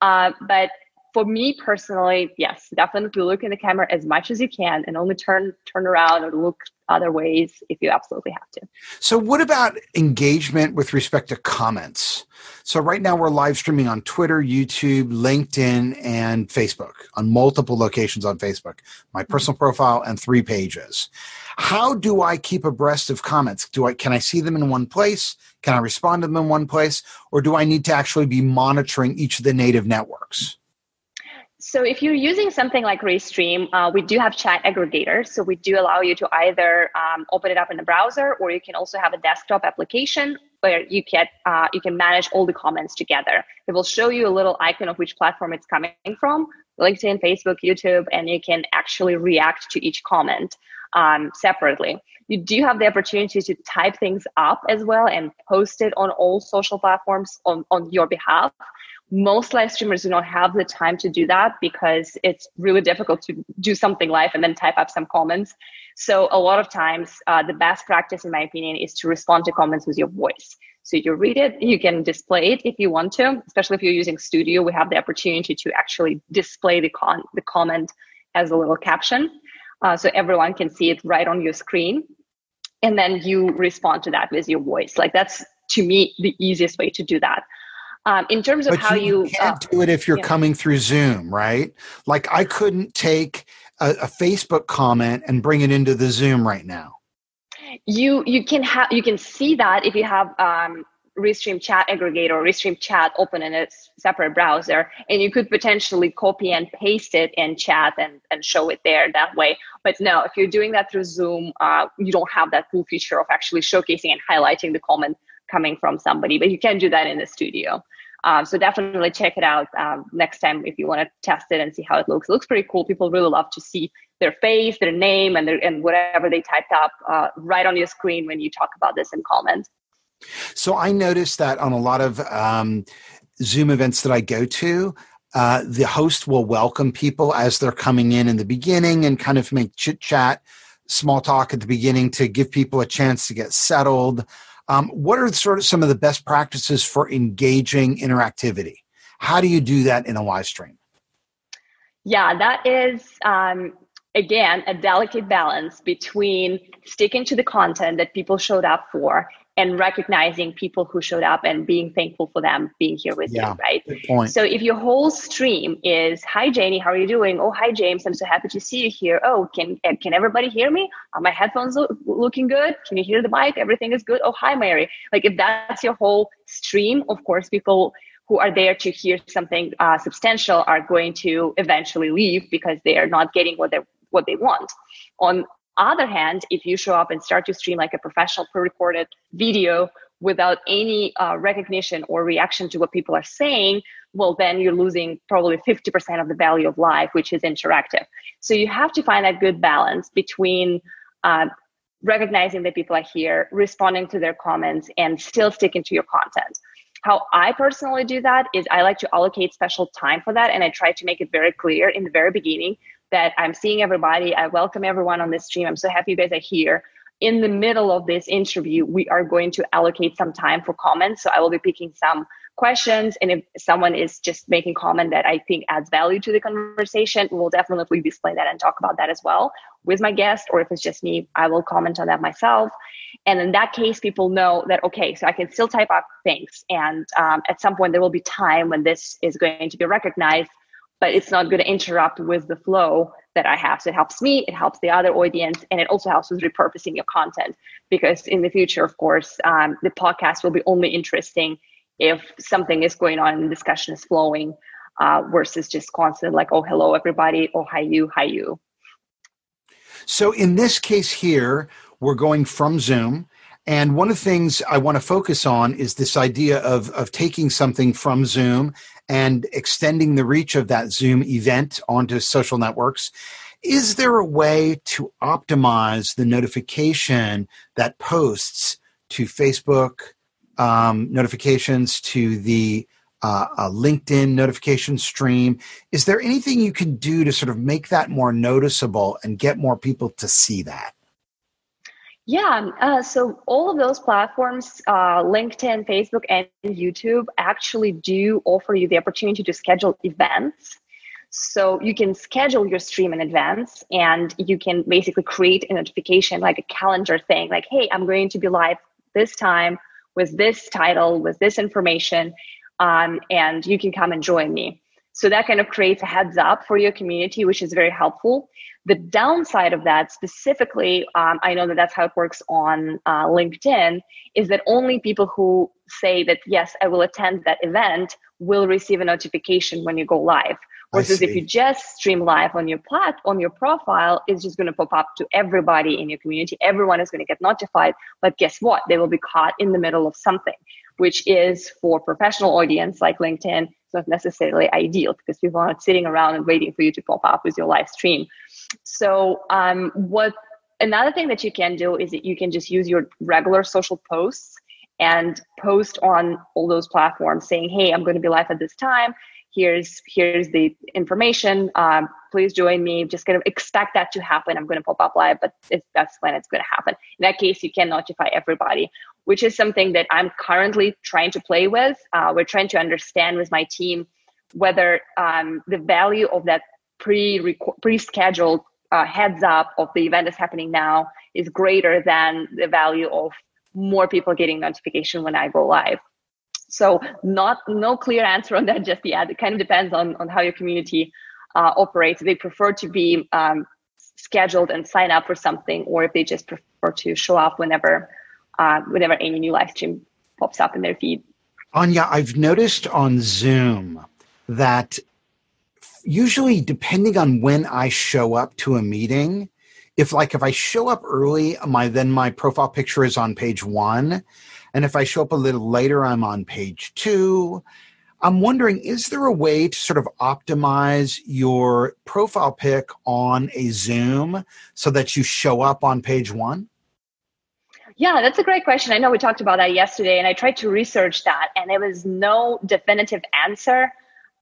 Uh, but for me personally, yes, definitely look in the camera as much as you can and only turn turn around or look other ways if you absolutely have to.
So what about engagement with respect to comments? So right now we're live streaming on Twitter, YouTube, LinkedIn, and Facebook on multiple locations on Facebook, my mm-hmm. personal profile and three pages. How do I keep abreast of comments? Do I can I see them in one place? Can I respond to them in one place? Or do I need to actually be monitoring each of the native networks?
So if you're using something like Restream, uh, we do have chat aggregators. So we do allow you to either um, open it up in the browser, or you can also have a desktop application where you can uh, you can manage all the comments together. It will show you a little icon of which platform it's coming from, LinkedIn, Facebook, YouTube, and you can actually react to each comment um, separately. You do have the opportunity to type things up as well and post it on all social platforms on, on your behalf most live streamers do not have the time to do that because it's really difficult to do something live and then type up some comments. So a lot of times, uh, the best practice, in my opinion, is to respond to comments with your voice. So you read it, you can display it if you want to. Especially if you're using Studio, we have the opportunity to actually display the con the comment as a little caption, uh, so everyone can see it right on your screen, and then you respond to that with your voice. Like that's to me the easiest way to do that. Um, in terms of
but
how
you,
you
can't uh, do it if you're yeah. coming through Zoom, right? Like I couldn't take a, a Facebook comment and bring it into the Zoom right now.
You you can have you can see that if you have um, Restream Chat aggregator or Restream Chat open in a separate browser, and you could potentially copy and paste it in chat and, and show it there that way. But no, if you're doing that through Zoom, uh, you don't have that cool feature of actually showcasing and highlighting the comment coming from somebody, but you can do that in the studio. Um, so definitely check it out um, next time if you want to test it and see how it looks. It looks pretty cool. People really love to see their face, their name, and their and whatever they typed up uh, right on your screen when you talk about this in comments.
So I noticed that on a lot of um, Zoom events that I go to, uh, the host will welcome people as they're coming in in the beginning and kind of make chit chat, small talk at the beginning to give people a chance to get settled. Um, what are sort of some of the best practices for engaging interactivity? How do you do that in a live stream?
Yeah, that is um, again a delicate balance between sticking to the content that people showed up for and recognizing people who showed up and being thankful for them being here with yeah, you, right? So if your whole stream is, "Hi Janie, how are you doing? Oh, hi James, I'm so happy to see you here. Oh, can can everybody hear me? Are my headphones lo- looking good? Can you hear the mic? Everything is good. Oh, hi Mary. Like if that's your whole stream, of course, people who are there to hear something uh, substantial are going to eventually leave because they are not getting what they what they want. On other hand, if you show up and start to stream like a professional pre-recorded video without any uh, recognition or reaction to what people are saying, well, then you're losing probably 50% of the value of live, which is interactive. So you have to find that good balance between uh, recognizing that people are here, responding to their comments, and still sticking to your content. How I personally do that is I like to allocate special time for that. And I try to make it very clear in the very beginning that I'm seeing everybody. I welcome everyone on this stream. I'm so happy you guys are here. In the middle of this interview, we are going to allocate some time for comments. So I will be picking some questions. And if someone is just making comment that I think adds value to the conversation, we'll definitely display that and talk about that as well with my guest. Or if it's just me, I will comment on that myself. And in that case, people know that, okay, so I can still type up things. And um, at some point, there will be time when this is going to be recognized, but it's not going to interrupt with the flow that I have. So it helps me, it helps the other audience, and it also helps with repurposing your content. Because in the future, of course, um, the podcast will be only interesting if something is going on and the discussion is flowing uh, versus just constant like oh hello everybody oh hi you hi you
so in this case here we're going from zoom and one of the things i want to focus on is this idea of, of taking something from zoom and extending the reach of that zoom event onto social networks is there a way to optimize the notification that posts to facebook um, notifications to the uh, LinkedIn notification stream. Is there anything you can do to sort of make that more noticeable and get more people to see that?
Yeah, uh, so all of those platforms, uh, LinkedIn, Facebook, and YouTube, actually do offer you the opportunity to schedule events. So you can schedule your stream in advance and you can basically create a notification like a calendar thing, like, hey, I'm going to be live this time with this title, with this information, um, and you can come and join me. So that kind of creates a heads up for your community, which is very helpful. The downside of that, specifically, um, I know that that's how it works on uh, LinkedIn, is that only people who say that, yes, I will attend that event will receive a notification when you go live. Versus if you just stream live on your plat on your profile, it's just going to pop up to everybody in your community. Everyone is going to get notified. But guess what? They will be caught in the middle of something, which is for professional audience like LinkedIn. It's not necessarily ideal because people are not sitting around and waiting for you to pop up with your live stream. So um, what another thing that you can do is that you can just use your regular social posts and post on all those platforms saying, hey, I'm going to be live at this time here's here's the information um, please join me. Just kind of expect that to happen. I'm going to pop up live but that's when it's going to happen. In that case you can notify everybody which is something that i'm currently trying to play with. Uh, we're trying to understand with my team whether um, the value of that pre pre-scheduled uh, heads up of the event is happening now is greater than the value of more people getting notification when i go live so not no clear answer on that just yet. It kind of depends on on how your community uh, operates. They prefer to be um, scheduled and sign up for something, or if they just prefer to show up whenever uh, whenever any new live stream pops up in their feed.
Anya, I've noticed on Zoom that usually depending on when I show up to a meeting, if like if I show up early, my then my profile picture is on page one. And if I show up a little later, I'm on page two. I'm wondering, is there a way to sort of optimize your profile pic on a Zoom so that you show up on page one?
Yeah, that's a great question. I know we talked about that yesterday, and I tried to research that, and there was no definitive answer.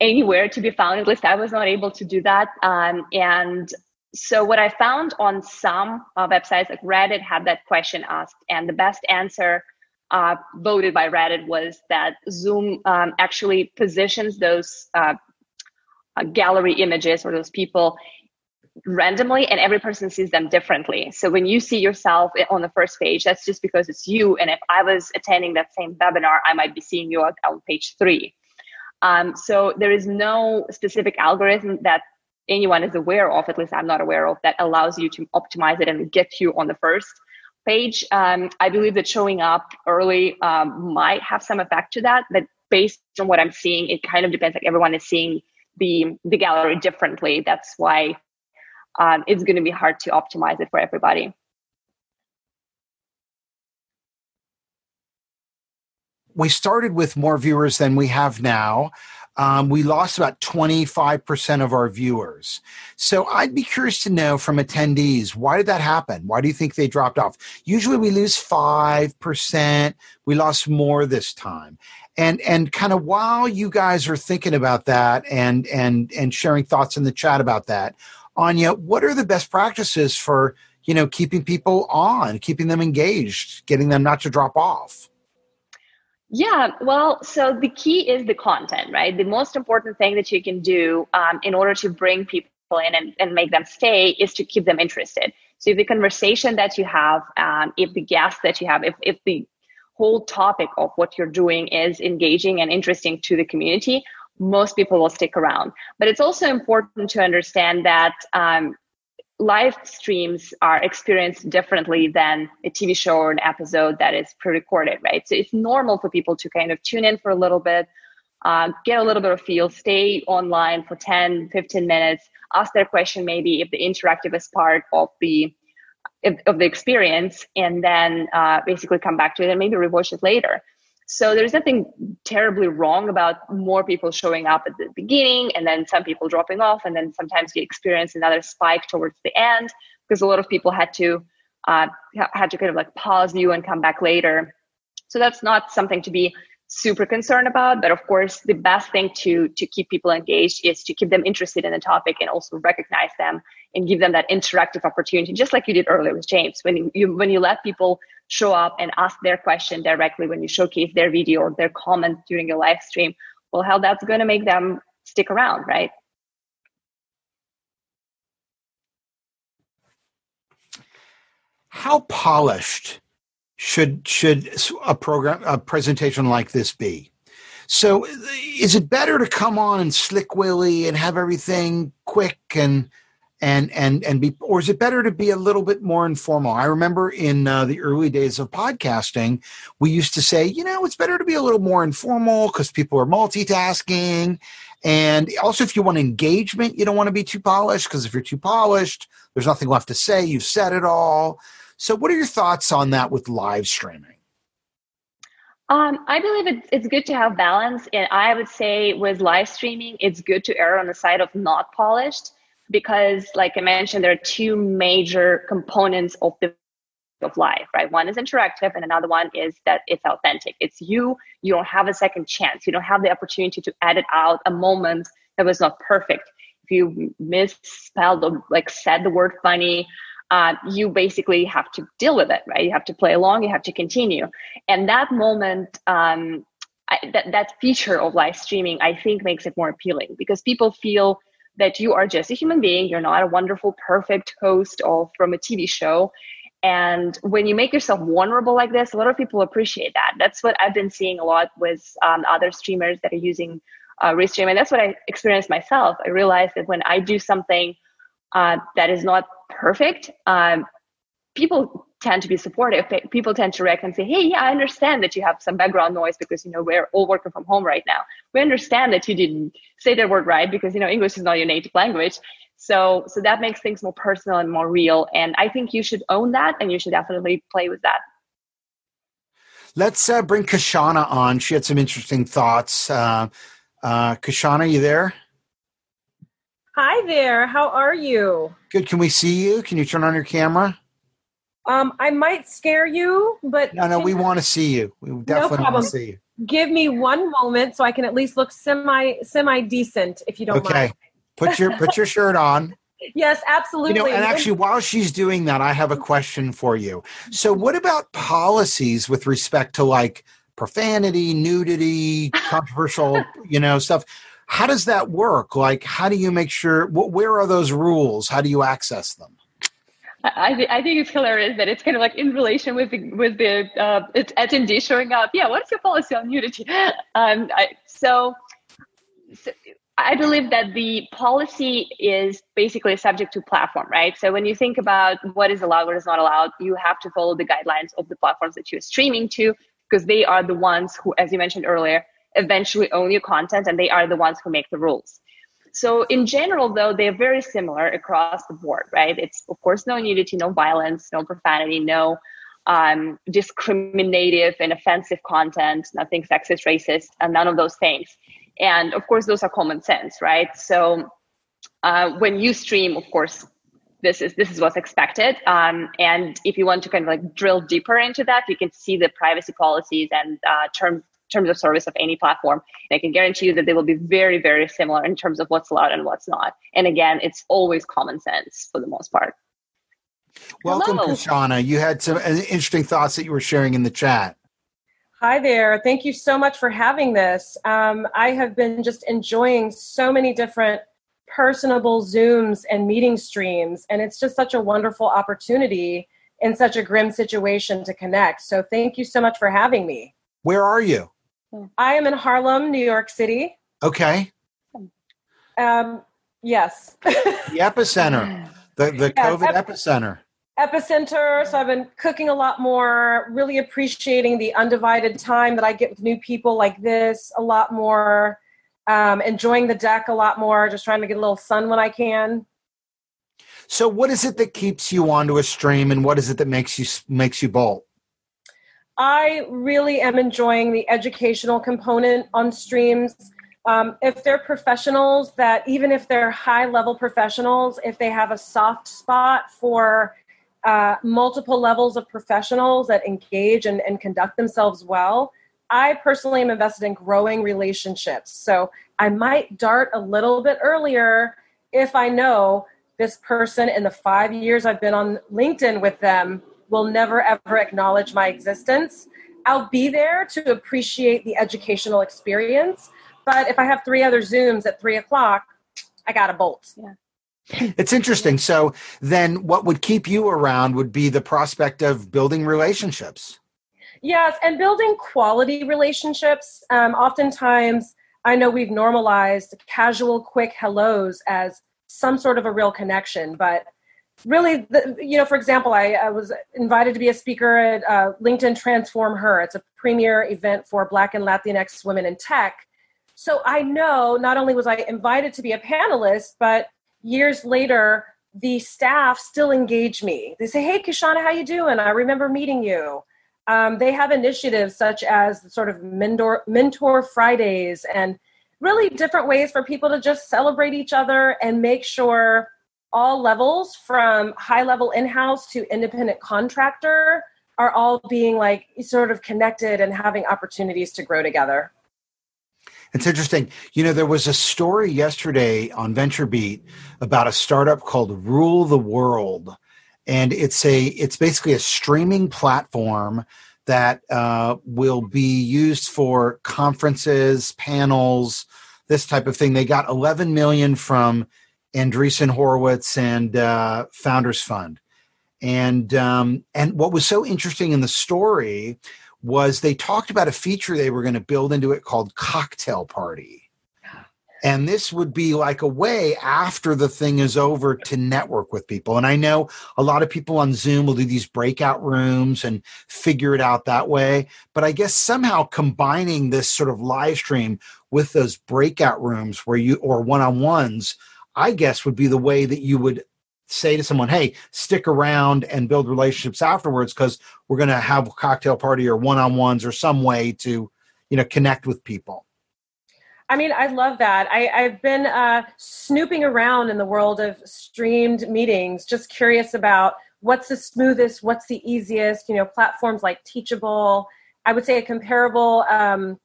anywhere to be found. At least I was not able to do that. Um, and so what I found on some uh, websites like Reddit had that question asked, and the best answer uh, voted by Reddit was that Zoom um, actually positions those uh, uh gallery images or those people randomly and every person sees them differently. So when you see yourself on the first page, that's just because it's you. And if I was attending that same webinar, I might be seeing you on page three. Um, so there is no specific algorithm that anyone is aware of, at least I'm not aware of, that allows you to optimize it and get you on the first page. Um, I believe that showing up early um, might have some effect to that, but based on what I'm seeing, it kind of depends. Like everyone is seeing the the gallery differently. That's why um, it's going to be hard to optimize it for everybody.
We started with more viewers than we have now. Um, we lost about 25% of our viewers. So I'd be curious to know from attendees, why did that happen? Why do you think they dropped off? Usually we lose 5%. We lost more this time. And, and kind of while you guys are thinking about that and, and, and sharing thoughts in the chat about that, Anya, what are the best practices for you know keeping people on, keeping them engaged, getting them not to drop off?
Yeah, well, so the key is the content, right? The most important thing that you can do um, in order to bring people in and, and make them stay is to keep them interested. So if the conversation that you have, um, if the guests that you have, if, if the whole topic of what you're doing is engaging and interesting to the community, most people will stick around. But it's also important to understand that um, live streams are experienced differently than a TV show or an episode that is pre recorded, right? So it's normal for people to kind of tune in for a little bit, uh, get a little bit of feel, stay online for 10, 15 minutes, ask their question maybe if the interactive is part of the of the experience and then uh, basically come back to it and maybe rewatch it later. So there's nothing terribly wrong about more people showing up at the beginning and then some people dropping off. And then sometimes you experience another spike towards the end because a lot of people had to uh, had to kind of like pause you and come back later. So that's not something to be super concerned about but of course the best thing to to keep people engaged is to keep them interested in the topic and also recognize them and give them that interactive opportunity just like you did earlier with james. When you when you let people show up and ask their question directly when you showcase their video or their comment during your live stream well how that's going to make them stick around right?
How polished should should a program a presentation like this be? So is it better to come on and slick willy and have everything quick and and and and be or is it better to be a little bit more informal? I remember in uh, the early days of podcasting we used to say you know it's better to be a little more informal because people are multitasking. And also if you want engagement you don't want to be too polished because if you're too polished there's nothing left to say you've said it all so, what are your thoughts on that with live streaming?
Um, I believe it's, it's good to have balance. And I would say with live streaming, it's good to err on the side of not polished because, like I mentioned, there are two major components of the of life, right? One is interactive, and another one is that it's authentic. It's you. You don't have a second chance. You don't have the opportunity to edit out a moment that was not perfect. If you misspelled or like said the word funny, uh, you basically have to deal with it, right? You have to play along, you have to continue. And that moment, um, I, that, that feature of live streaming, I think makes it more appealing because people feel that you are just a human being. You're not a wonderful, perfect host of from a TV show. And when you make yourself vulnerable like this, a lot of people appreciate that. That's what I've been seeing a lot with um, other streamers that are using uh, Restream. And that's what I experienced myself. I realized that when I do something uh, that is not perfect, um, people tend to be supportive. People tend to react and say, "Hey, yeah, I understand that you have some background noise because you know we're all working from home right now. We understand that you didn't say that word right because you know English is not your native language." So, so that makes things more personal and more real. And I think you should own that, and you should definitely play with that.
Let's uh, bring Kashana on. She had some interesting thoughts. Uh, uh, Kashana, you there?
Hi there. How are you?
Good. Can we see you? Can you turn on your camera?
Um, I might scare you, but
no, no, we want to see you. We definitely no want to see you.
give me one moment so I can at least look semi semi decent, if you don't
okay.
mind.
Put your put your shirt on.
Yes, absolutely.
You know, and actually, while she's doing that, I have a question for you. So, what about policies with respect to like profanity, nudity, controversial, you know, stuff? How does that work? Like, how do you make sure? Where are those rules? How do you access them?
I, th- I think it's hilarious that it's kind of like in relation with the with the uh, attendee showing up. Yeah, what's your policy on nudity? Um, I, so, so I believe that the policy is basically subject to platform, right? So when you think about what is allowed, what is not allowed, you have to follow the guidelines of the platforms that you're streaming to, because they are the ones who, as you mentioned earlier, eventually own your content and they are the ones who make the rules. So in general, though, they're very similar across the board, right? It's of course no nudity, no violence, no profanity, no um, discriminative and offensive content, nothing sexist, racist, and none of those things. And of course, those are common sense, right? So uh, when you stream, of course, this is this is what's expected. Um, and if you want to kind of like drill deeper into that, you can see the privacy policies and uh, terms terms of service of any platform. And I can guarantee you that they will be very, very similar in terms of what's allowed and what's not. And again, it's always common sense for the most part.
Welcome, Hello. Kashana. You had some uh, interesting thoughts that you were sharing in the chat.
Hi there. Thank you so much for having this. Um, I have been just enjoying so many different personable Zooms and meeting streams, and it's just such a wonderful opportunity in such a grim situation to connect. So, thank you so much for having me.
Where are you?
I am in Harlem, New York City.
Okay.
Um, yes.
the epicenter, the, the yes, COVID ep- epicenter
epicenter so i've been cooking a lot more really appreciating the undivided time that i get with new people like this a lot more um, enjoying the deck a lot more just trying to get a little sun when i can
so what is it that keeps you onto a stream and what is it that makes you makes you bolt
i really am enjoying the educational component on streams um, if they're professionals that even if they're high level professionals if they have a soft spot for uh, multiple levels of professionals that engage and, and conduct themselves well. I personally am invested in growing relationships. So I might dart a little bit earlier if I know this person in the five years I've been on LinkedIn with them will never ever acknowledge my existence. I'll be there to appreciate the educational experience. But if I have three other Zooms at three o'clock, I got a bolt.
Yeah.
It's interesting. So then what would keep you around would be the prospect of building relationships.
Yes, and building quality relationships. Um, oftentimes, I know we've normalized casual, quick hellos as some sort of a real connection, but really, the, you know, for example, I, I, was invited to be a speaker at uh, LinkedIn Transform Her. It's a premier event for Black and Latinx women in tech. So I know not only was I invited to be a panelist, but years later, the staff still engage me. They say, "Hey, Kishana, how you doing? I remember meeting you." Um, they have initiatives such as sort of mentor mentor Fridays and really different ways for people to just celebrate each other and make sure all levels from high level in-house to independent contractor are all being like sort of connected and having opportunities to grow together.
It's interesting. You know, there was a story yesterday on VentureBeat about a startup called Run the World, and it's a it's basically a streaming platform that uh, will be used for conferences, panels, this type of thing. They got 11 million from Andreessen Horowitz and uh, Founders Fund, and um, and what was so interesting in the story was they talked about a feature they were going to build into it called cocktail party. And this would be like a way after the thing is over to network with people. And I know a lot of people on Zoom will do these breakout rooms and figure it out that way. But I guess somehow combining this sort of live stream with those breakout rooms where you, or one on ones, I guess would be the way that you would say to someone, hey, stick around and build relationships afterwards because we're going to have a cocktail party or one on ones or some way to, you know, connect with people.
I mean, I love that. I, have been uh, snooping around in the world of streamed meetings, just curious about what's the smoothest, what's the easiest, you know, platforms like Teachable. I would say a comparable um,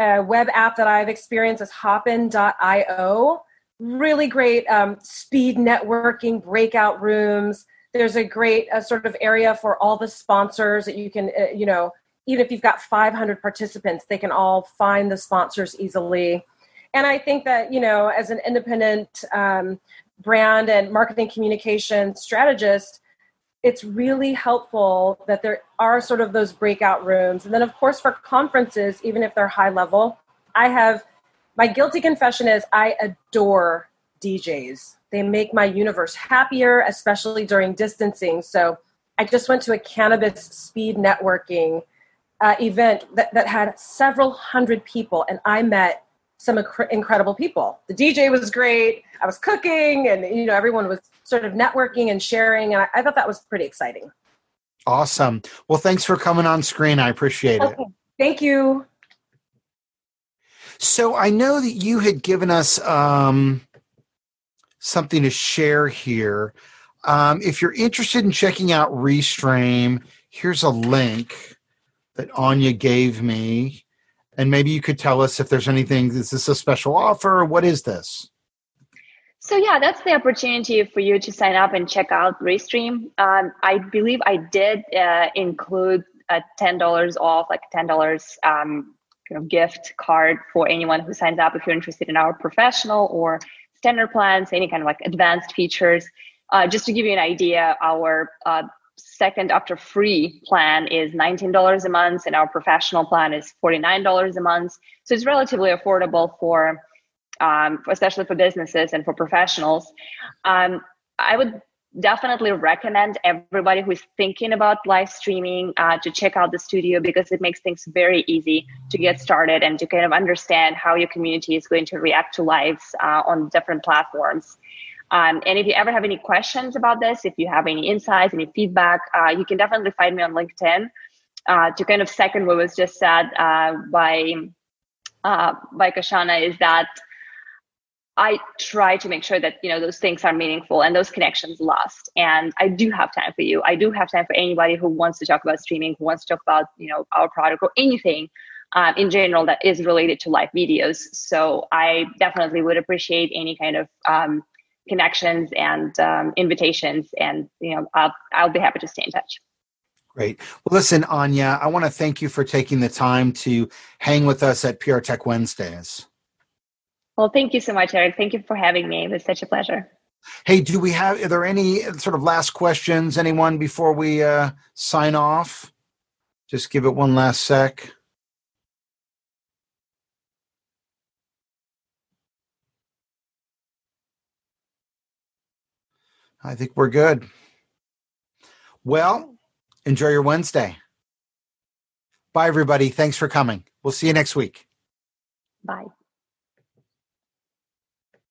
a web app that I've experienced is hopin.io. Really great um, speed networking, breakout rooms. There's a great uh, sort of area for all the sponsors that you can, uh, you know, even if you've got 500 participants, they can all find the sponsors easily. And I think that, you know, as an independent um, brand and marketing communication strategist, it's really helpful that there are sort of those breakout rooms. And then, of course, for conferences, even if they're high level, I have my guilty confession is I adore DJs. They make my universe happier, especially during distancing. So I just went to a cannabis speed networking uh, event that, that had several hundred people, and I met some inc- incredible people. The DJ was great. I was cooking, and you know everyone was sort of networking and sharing, and I, I thought that was pretty exciting.
Awesome. Well, thanks for coming on screen. I appreciate okay. it.
Thank you.
So I know that you had given us um, something to share here. Um, if you're interested in checking out Restream, here's a link that Anya gave me. And maybe you could tell us if there's anything, is this a special offer? What is this?
So yeah, that's the opportunity for you to sign up and check out Restream. Um, I believe I did uh, include a ten dollars off, like ten dollars um, gift card for anyone who signs up. If you're interested in our professional or standard plans, any kind of like advanced features. Uh, just to give you an idea, our uh, second after free plan is $19 a month and our professional plan is $49 a month so it's relatively affordable for um, especially for businesses and for professionals um, i would definitely recommend everybody who is thinking about live streaming uh, to check out the studio because it makes things very easy to get started and to kind of understand how your community is going to react to lives uh, on different platforms um, and if you ever have any questions about this, if you have any insights, any feedback, uh, you can definitely find me on LinkedIn. Uh, to kind of second what was just said uh, by uh, by Kashana is that I try to make sure that you know those things are meaningful and those connections last. And I do have time for you. I do have time for anybody who wants to talk about streaming, who wants to talk about you know our product or anything um, in general that is related to live videos. So I definitely would appreciate any kind of um, connections and um, invitations. And, you know, I'll, I'll be happy to stay in touch.
Great. Well, listen, Anya, I want to thank you for taking the time to hang with us at PR Tech Wednesdays.
Well, thank you so much, Eric. Thank you for having me. It was such a pleasure.
Hey, do we have, are there any sort of last questions, anyone, before we uh, sign off? Just give it one last sec. I think we're good. Well, enjoy your Wednesday. Bye, everybody. Thanks for coming. We'll see you next week.
Bye.